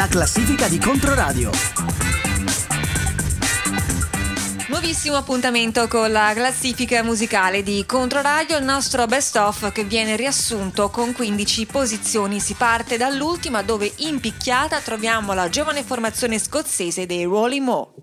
la classifica di Controradio. Nuovissimo appuntamento con la classifica musicale di Controradio, il nostro best of che viene riassunto con 15 posizioni. Si parte dall'ultima dove in picchiata troviamo la giovane formazione scozzese dei Rolling Mo.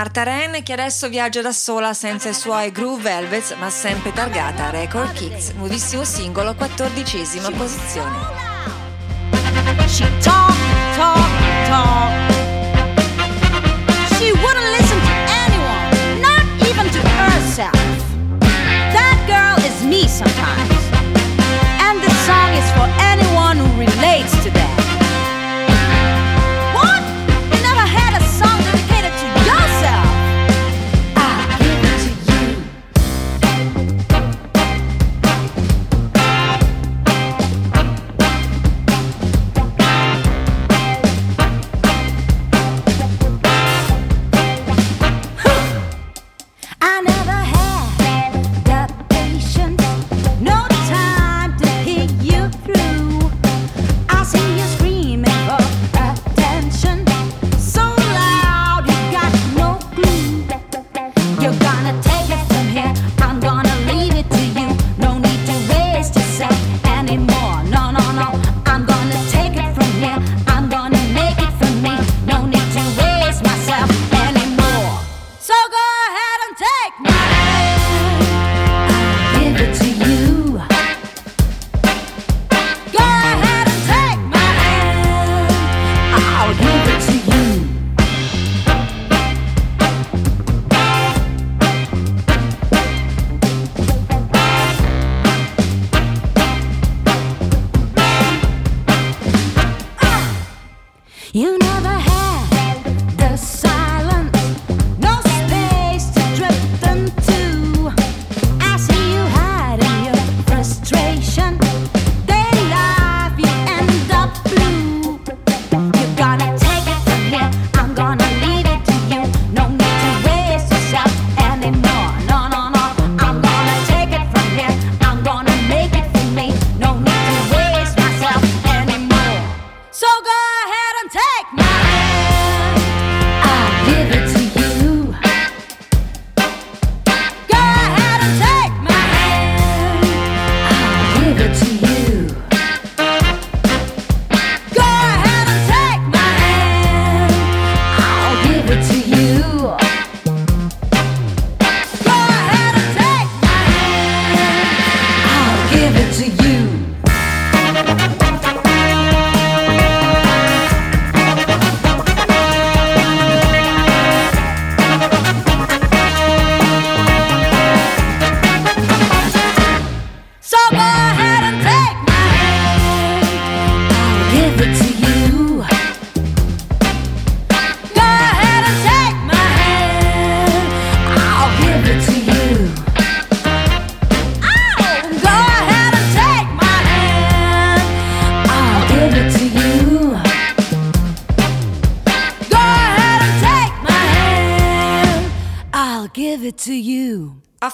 Marta Ren che adesso viaggia da sola senza i suoi Groove Velvets ma sempre targata Record Kicks, nuovissimo singolo, quattordicesima posizione. She talk, talk, talk. She wouldn't listen to anyone, not even to herself. That girl is me sometimes. And the song is for anyone who relates to that.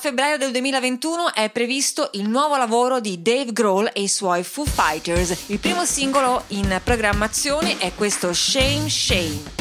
Febbraio del 2021 è previsto il nuovo lavoro di Dave Grohl e i suoi Foo Fighters. Il primo singolo in programmazione è questo Shame Shame.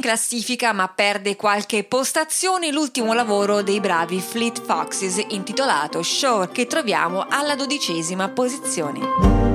Classifica ma perde qualche postazione l'ultimo lavoro dei bravi Fleet Foxes intitolato Shore che troviamo alla dodicesima posizione.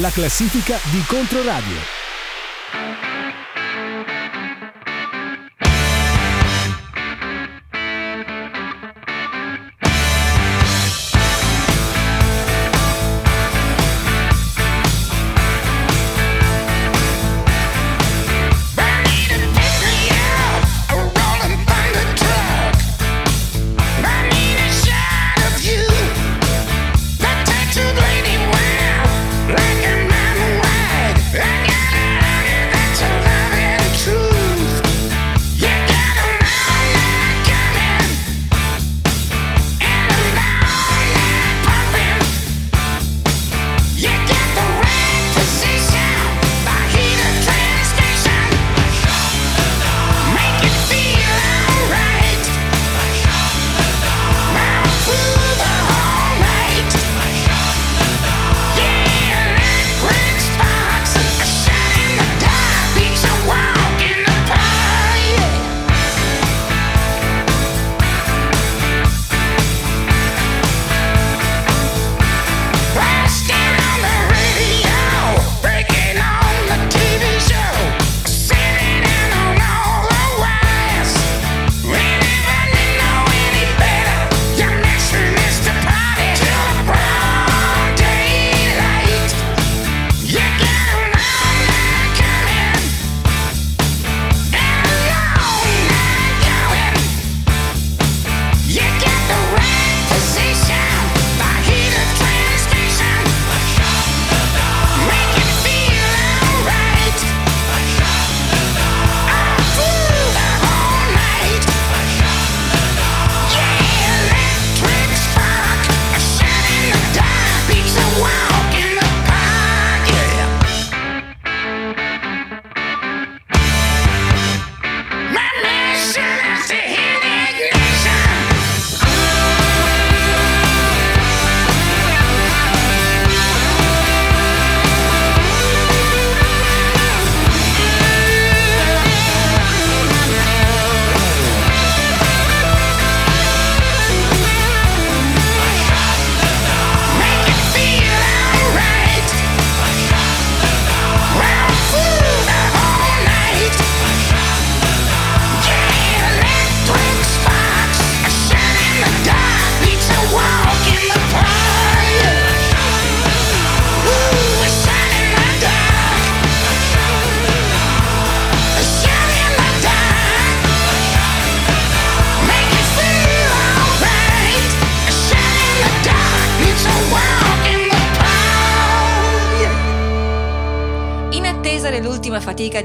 La classifica di Controradio.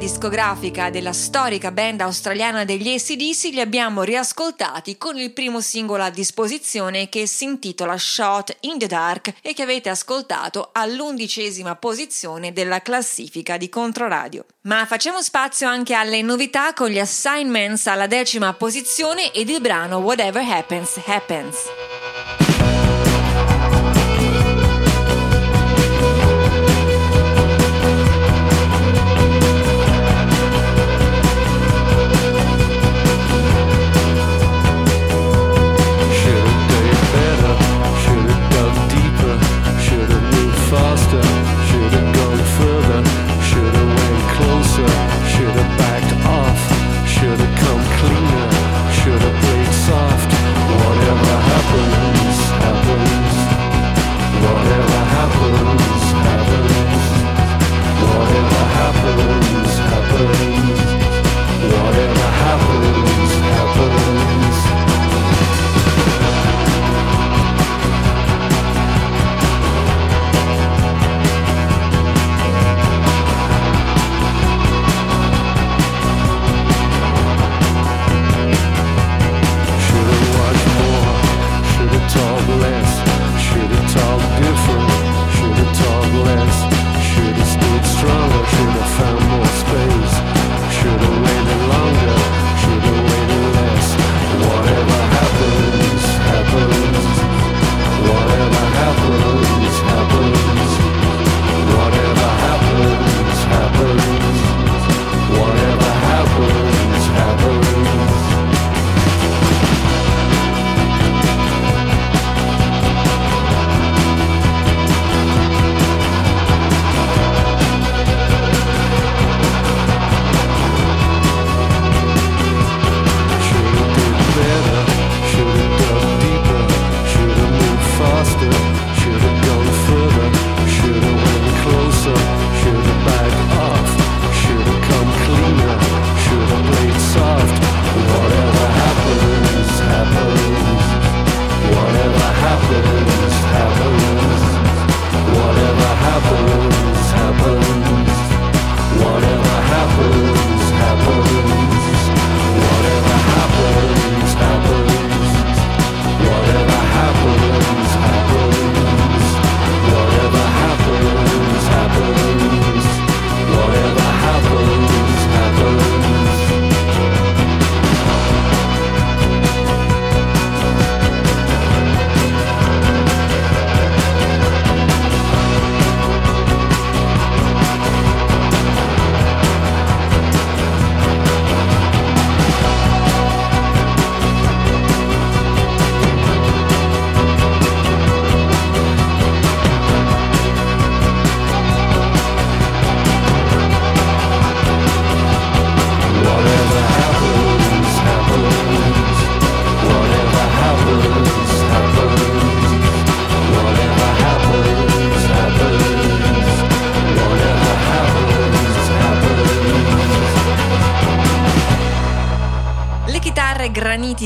Discografica della storica band australiana degli ACDC li abbiamo riascoltati con il primo singolo a disposizione che si intitola Shot in the Dark e che avete ascoltato all'undicesima posizione della classifica di Controradio. Ma facciamo spazio anche alle novità con gli assignments alla decima posizione ed il brano Whatever Happens Happens.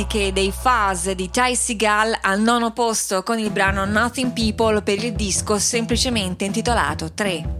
Mitiche dei Fuzz di Ty Seagal al nono posto con il brano Nothing People per il disco semplicemente intitolato 3.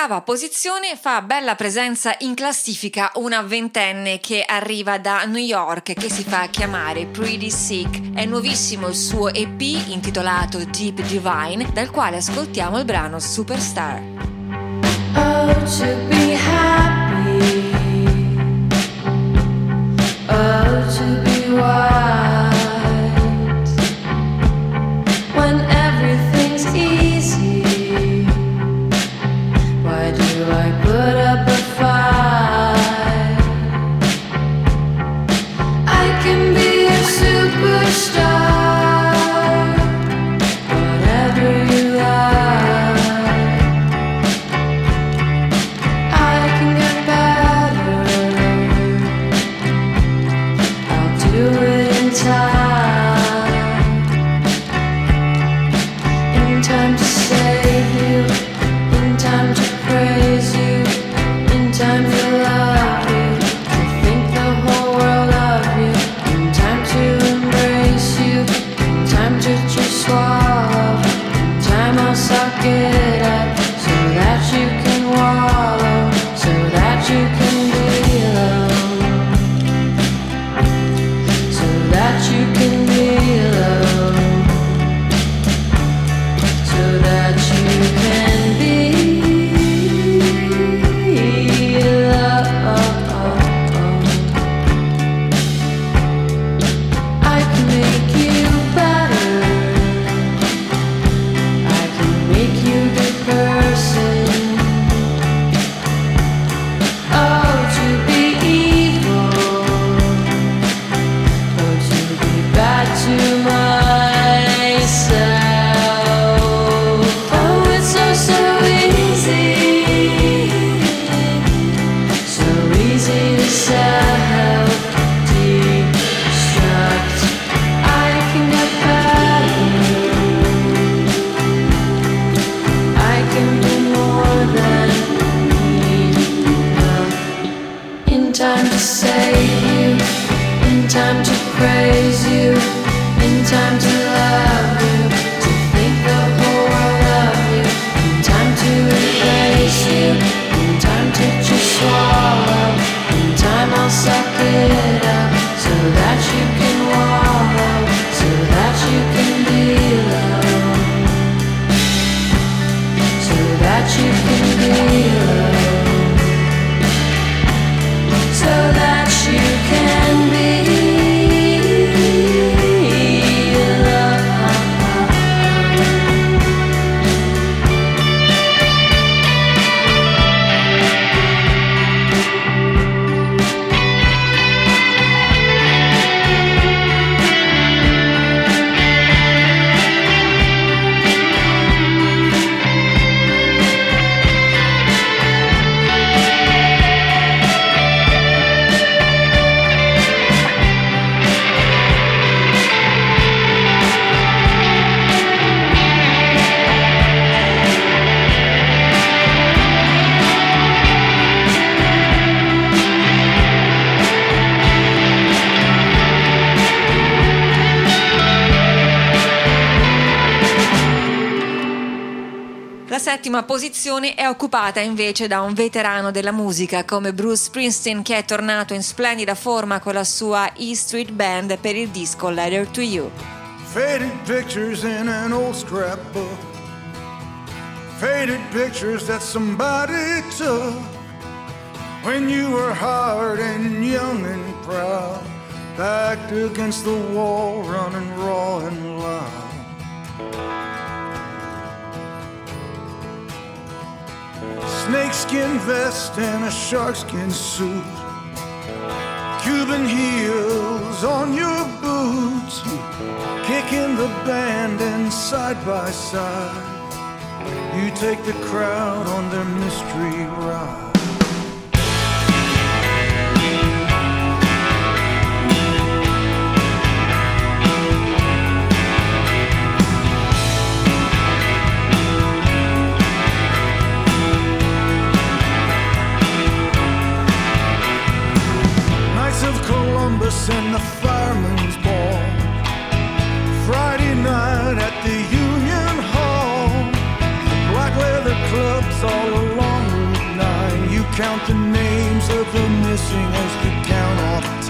All'ottava posizione fa bella presenza in classifica una ventenne che arriva da New York che si fa chiamare Pretty Sick. È nuovissimo il suo EP intitolato Deep Divine dal quale ascoltiamo il brano Superstar. Oh, settima posizione è occupata invece da un veterano della musica come Bruce Springsteen che è tornato in splendida forma con la sua E Street Band per il disco Letter to You. Faded pictures in an old scrapbook. Faded pictures that somebody took When you were hard and young and proud. Backed against the wall running raw and loud Snakeskin vest and a sharkskin suit. Cuban heels on your boots. Kicking the band and side by side. You take the crowd on their mystery ride. Columbus and the fireman's ball. Friday night at the Union Hall. Black leather clubs all along Route 9. You count the names of the missing as you count off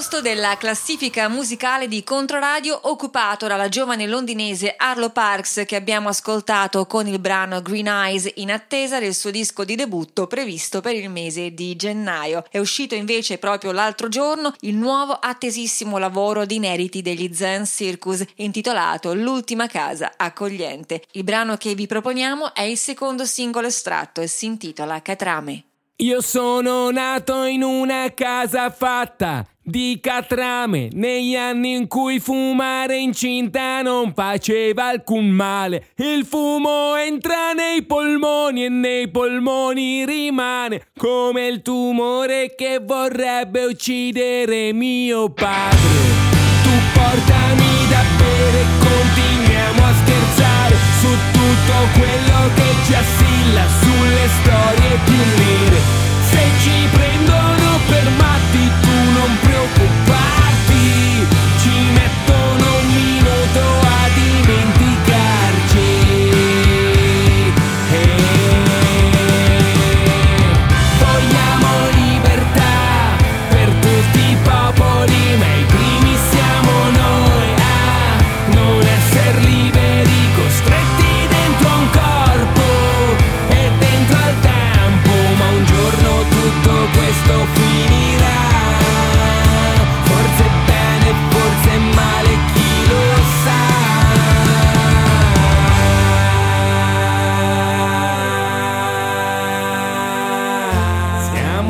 Della classifica musicale di Controradio occupato dalla giovane londinese Arlo Parks che abbiamo ascoltato con il brano Green Eyes in attesa del suo disco di debutto previsto per il mese di gennaio. È uscito invece proprio l'altro giorno il nuovo attesissimo lavoro di inediti degli Zen Circus intitolato L'ultima casa accogliente. Il brano che vi proponiamo è il secondo singolo estratto e si intitola Catrame. Io sono nato in una casa fatta di catrame negli anni in cui fumare incinta non faceva alcun male. Il fumo entra nei polmoni e nei polmoni rimane come il tumore che vorrebbe uccidere mio padre. Tu portami da bere, continuiamo a scherzare su tutto quello che ci assilla, sulle storie più nere.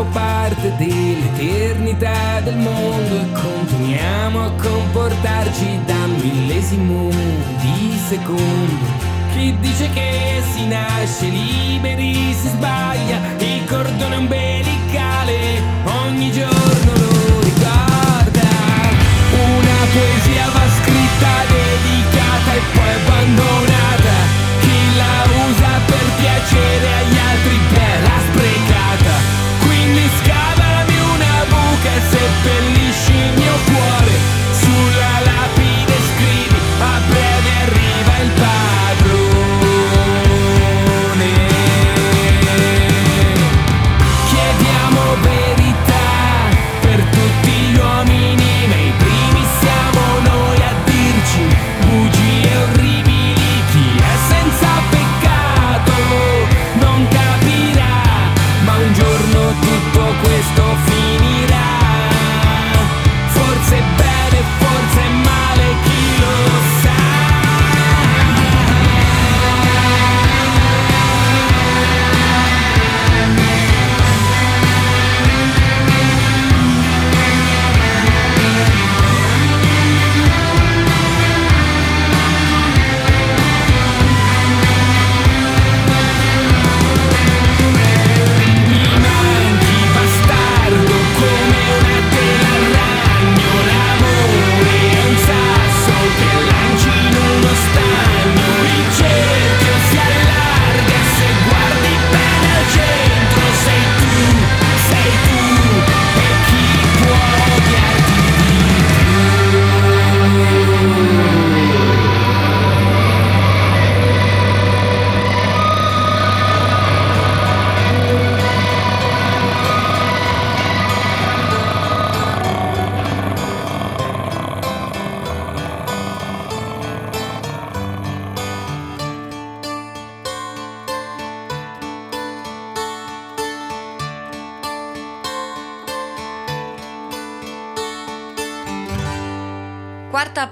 Siamo parte dell'eternità del mondo e continuiamo a comportarci da millesimo di secondo Chi dice che si nasce liberi si sbaglia, il cordone umbilicale ogni giorno lo ricorda. Una poesia va scritta, dedicata e poi abbandonata. Chi la usa per piacere agli altri beh, l'ha sprecata. Buca e seppellisci il mio cuore.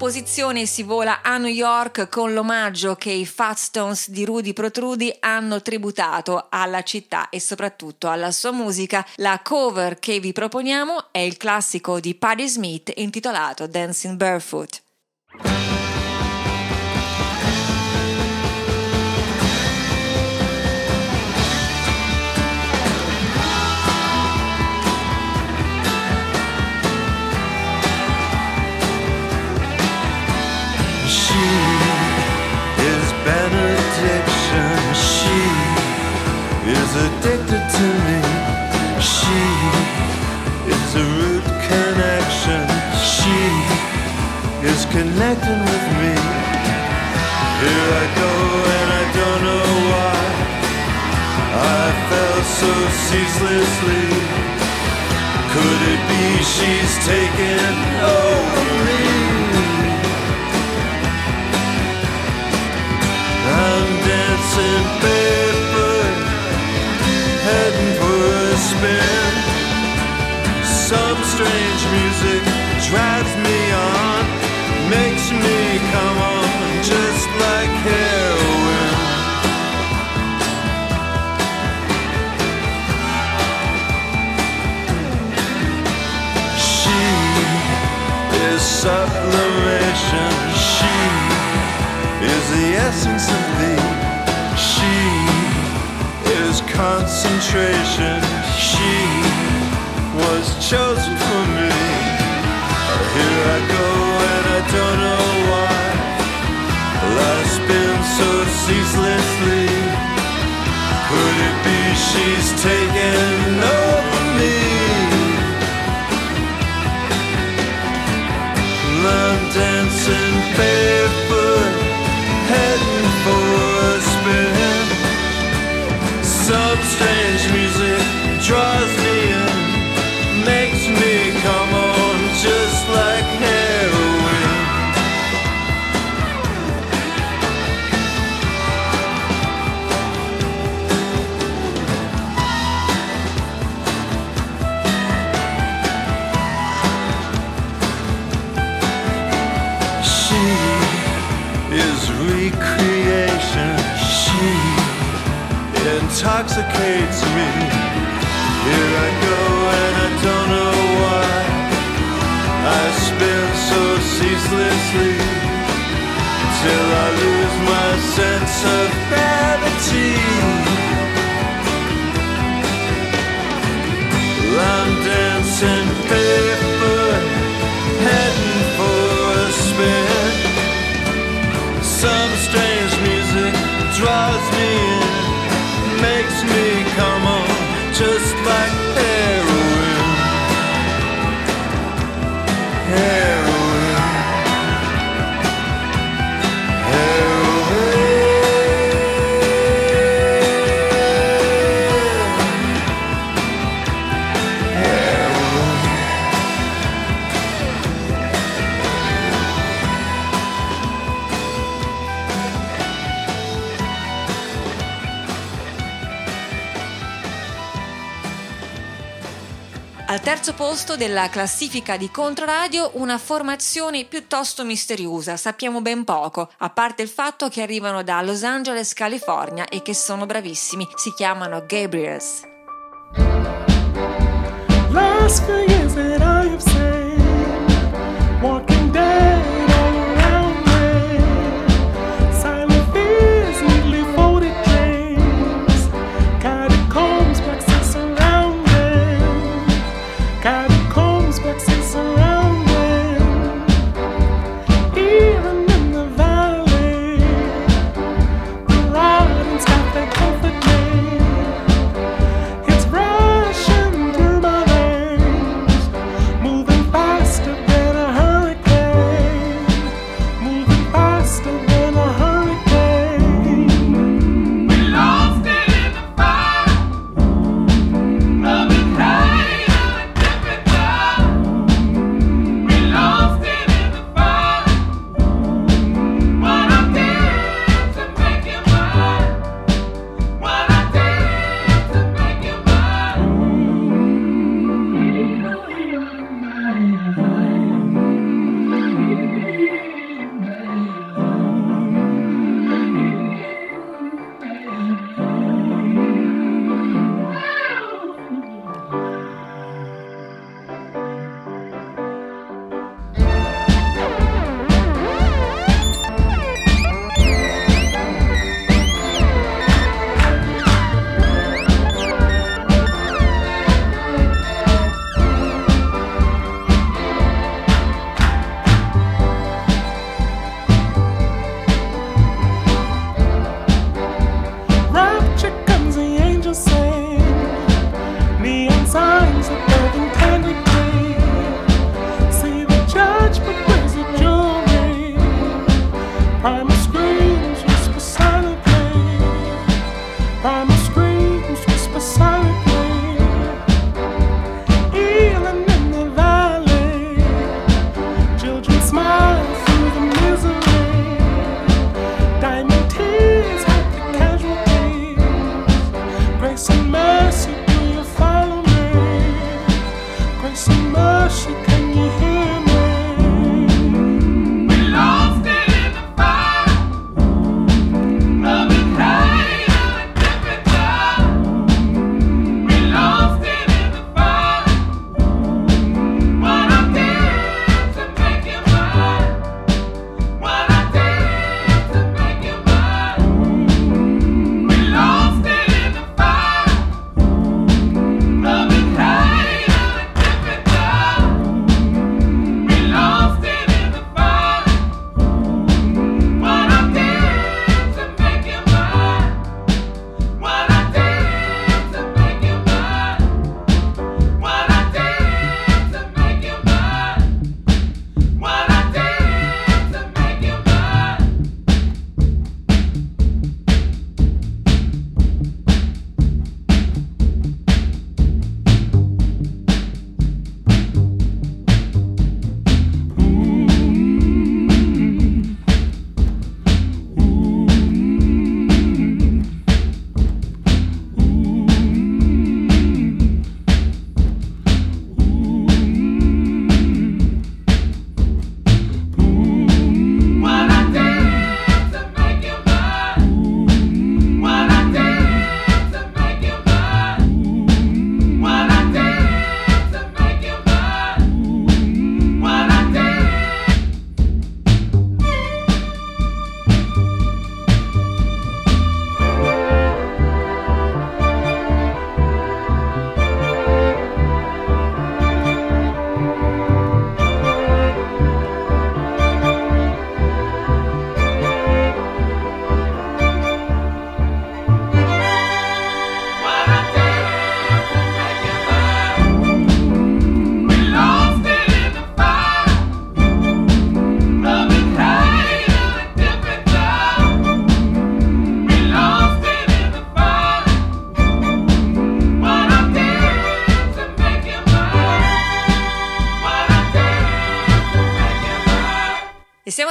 Posizione si vola a New York con l'omaggio che i Fat Stones di Rudy Protrudi hanno tributato alla città e soprattutto alla sua musica. La cover che vi proponiamo è il classico di Patti Smith intitolato Dancing Barefoot. Addicted to me. She is a root connection. She is connecting with me. Here I go and I don't know why. I fell so ceaselessly. Could it be she's taken over me? I'm dancing barefoot, spin. Some strange music drives me on, makes me come on just like heroin. She is sublimation. She is the essence of thee. She is concentration. Was chosen for me. Here I go and I don't know why. Well, I spin so ceaselessly. Could it be she's taken over me? I'm dancing barefoot, heading for a spin. Some strange intoxicates me. Here I go and I don't know why I spin so ceaselessly till I lose my sense of gravity. I'm dancing barefoot. terzo posto della classifica di Controradio una formazione piuttosto misteriosa, sappiamo ben poco, a parte il fatto che arrivano da Los Angeles, California e che sono bravissimi, si chiamano Gabriels. Last few years that I have saved, walking dead.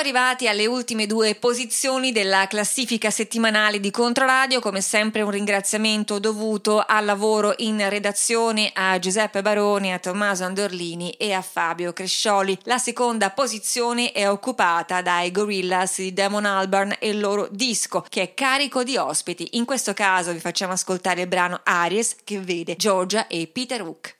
Arrivati alle ultime due posizioni della classifica settimanale di Controradio. Come sempre un ringraziamento dovuto al lavoro in redazione a Giuseppe Baroni, a Tommaso Andorlini e a Fabio Crescioli. La seconda posizione è occupata dai Gorillaz di Damon Albarn e il loro disco che è carico di ospiti. In questo caso vi facciamo ascoltare il brano Aries che vede Georgia e Peter Hook.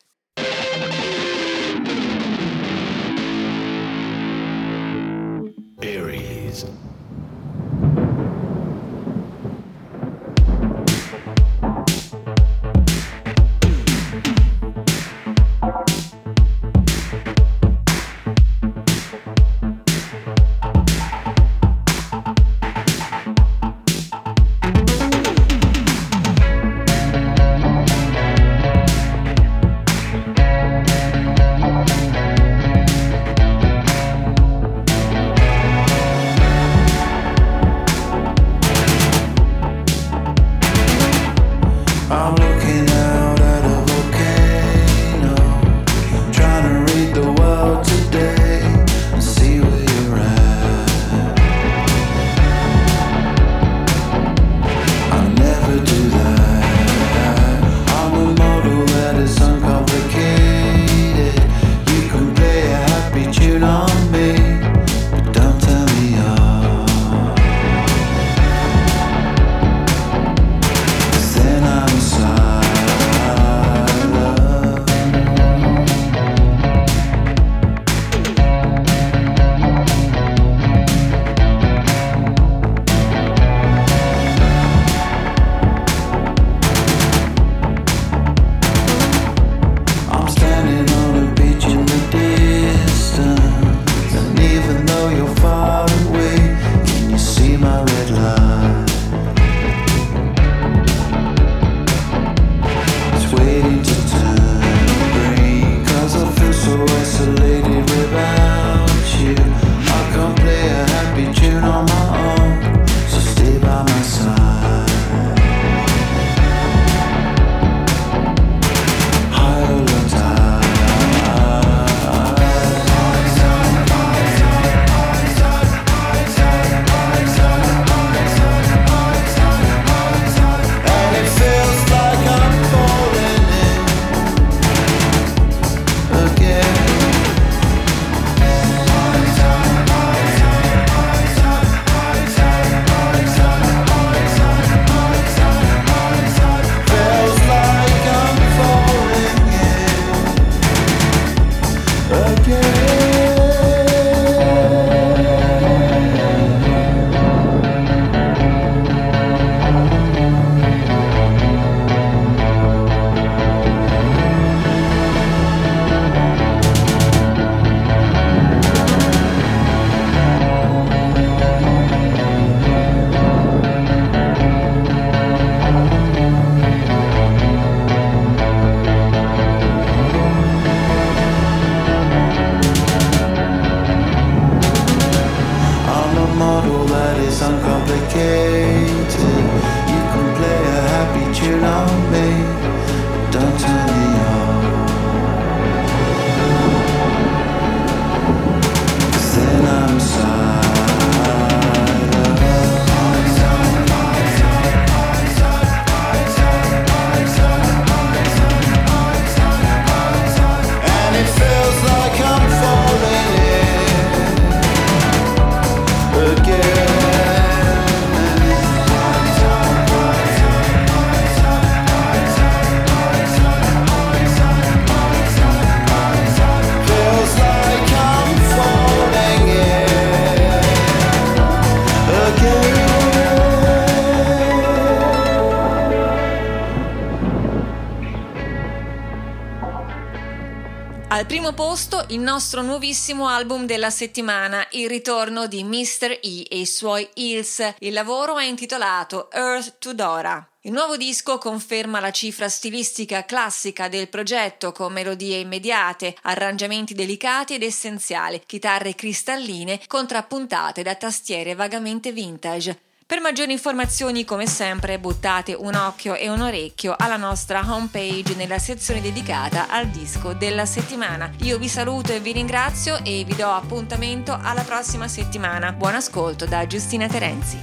Posto il nostro nuovissimo album della settimana, il ritorno di Mr. E e i suoi Hills. Il lavoro è intitolato Earth to Dora. Il nuovo disco conferma la cifra stilistica classica del progetto con melodie immediate, arrangiamenti delicati ed essenziali, chitarre cristalline contrappuntate da tastiere vagamente vintage. Per maggiori informazioni, come sempre, buttate un occhio e un orecchio alla nostra homepage nella sezione dedicata al disco della settimana. Io vi saluto e vi ringrazio e vi do appuntamento alla prossima settimana. Buon ascolto da Giustina Terenzi.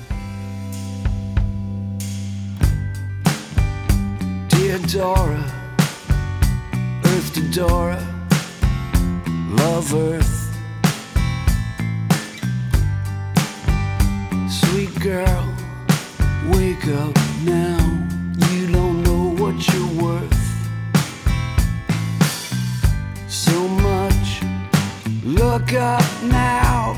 Dear Dora, Earth to Dora, love Earth. Girl, wake up now. You don't know what you're worth. So much, look up now.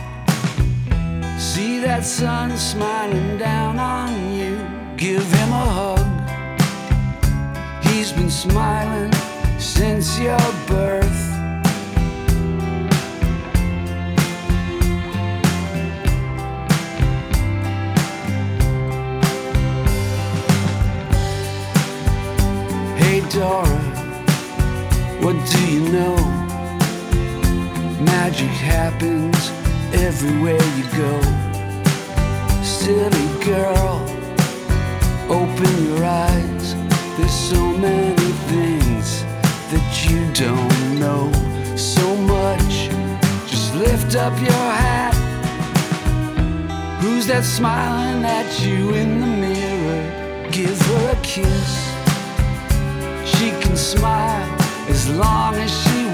See that sun smiling down on you. Give him a hug. He's been smiling since your birth. Dora, what do you know? Magic happens everywhere you go. Silly girl, open your eyes. There's so many things that you don't know. So much, just lift up your hat. Who's that smiling at you in the mirror? Give her a kiss. She can smile as long as she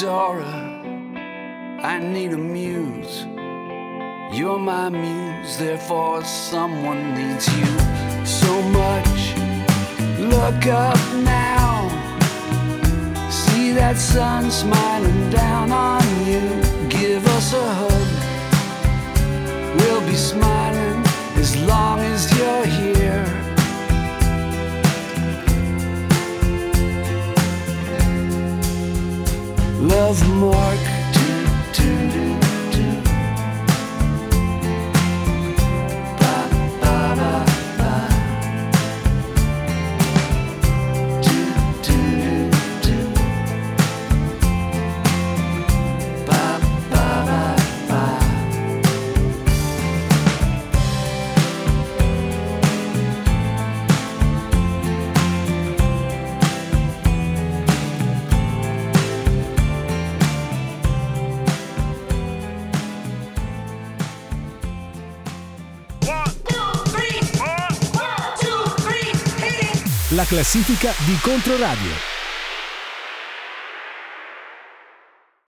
Dora, I need a muse. You're my muse, therefore someone needs you so much. Look up now. See that sun smiling down on you. Give us a hug. We'll be smiling as long as you're here. Love Mark. La classifica di Controradio.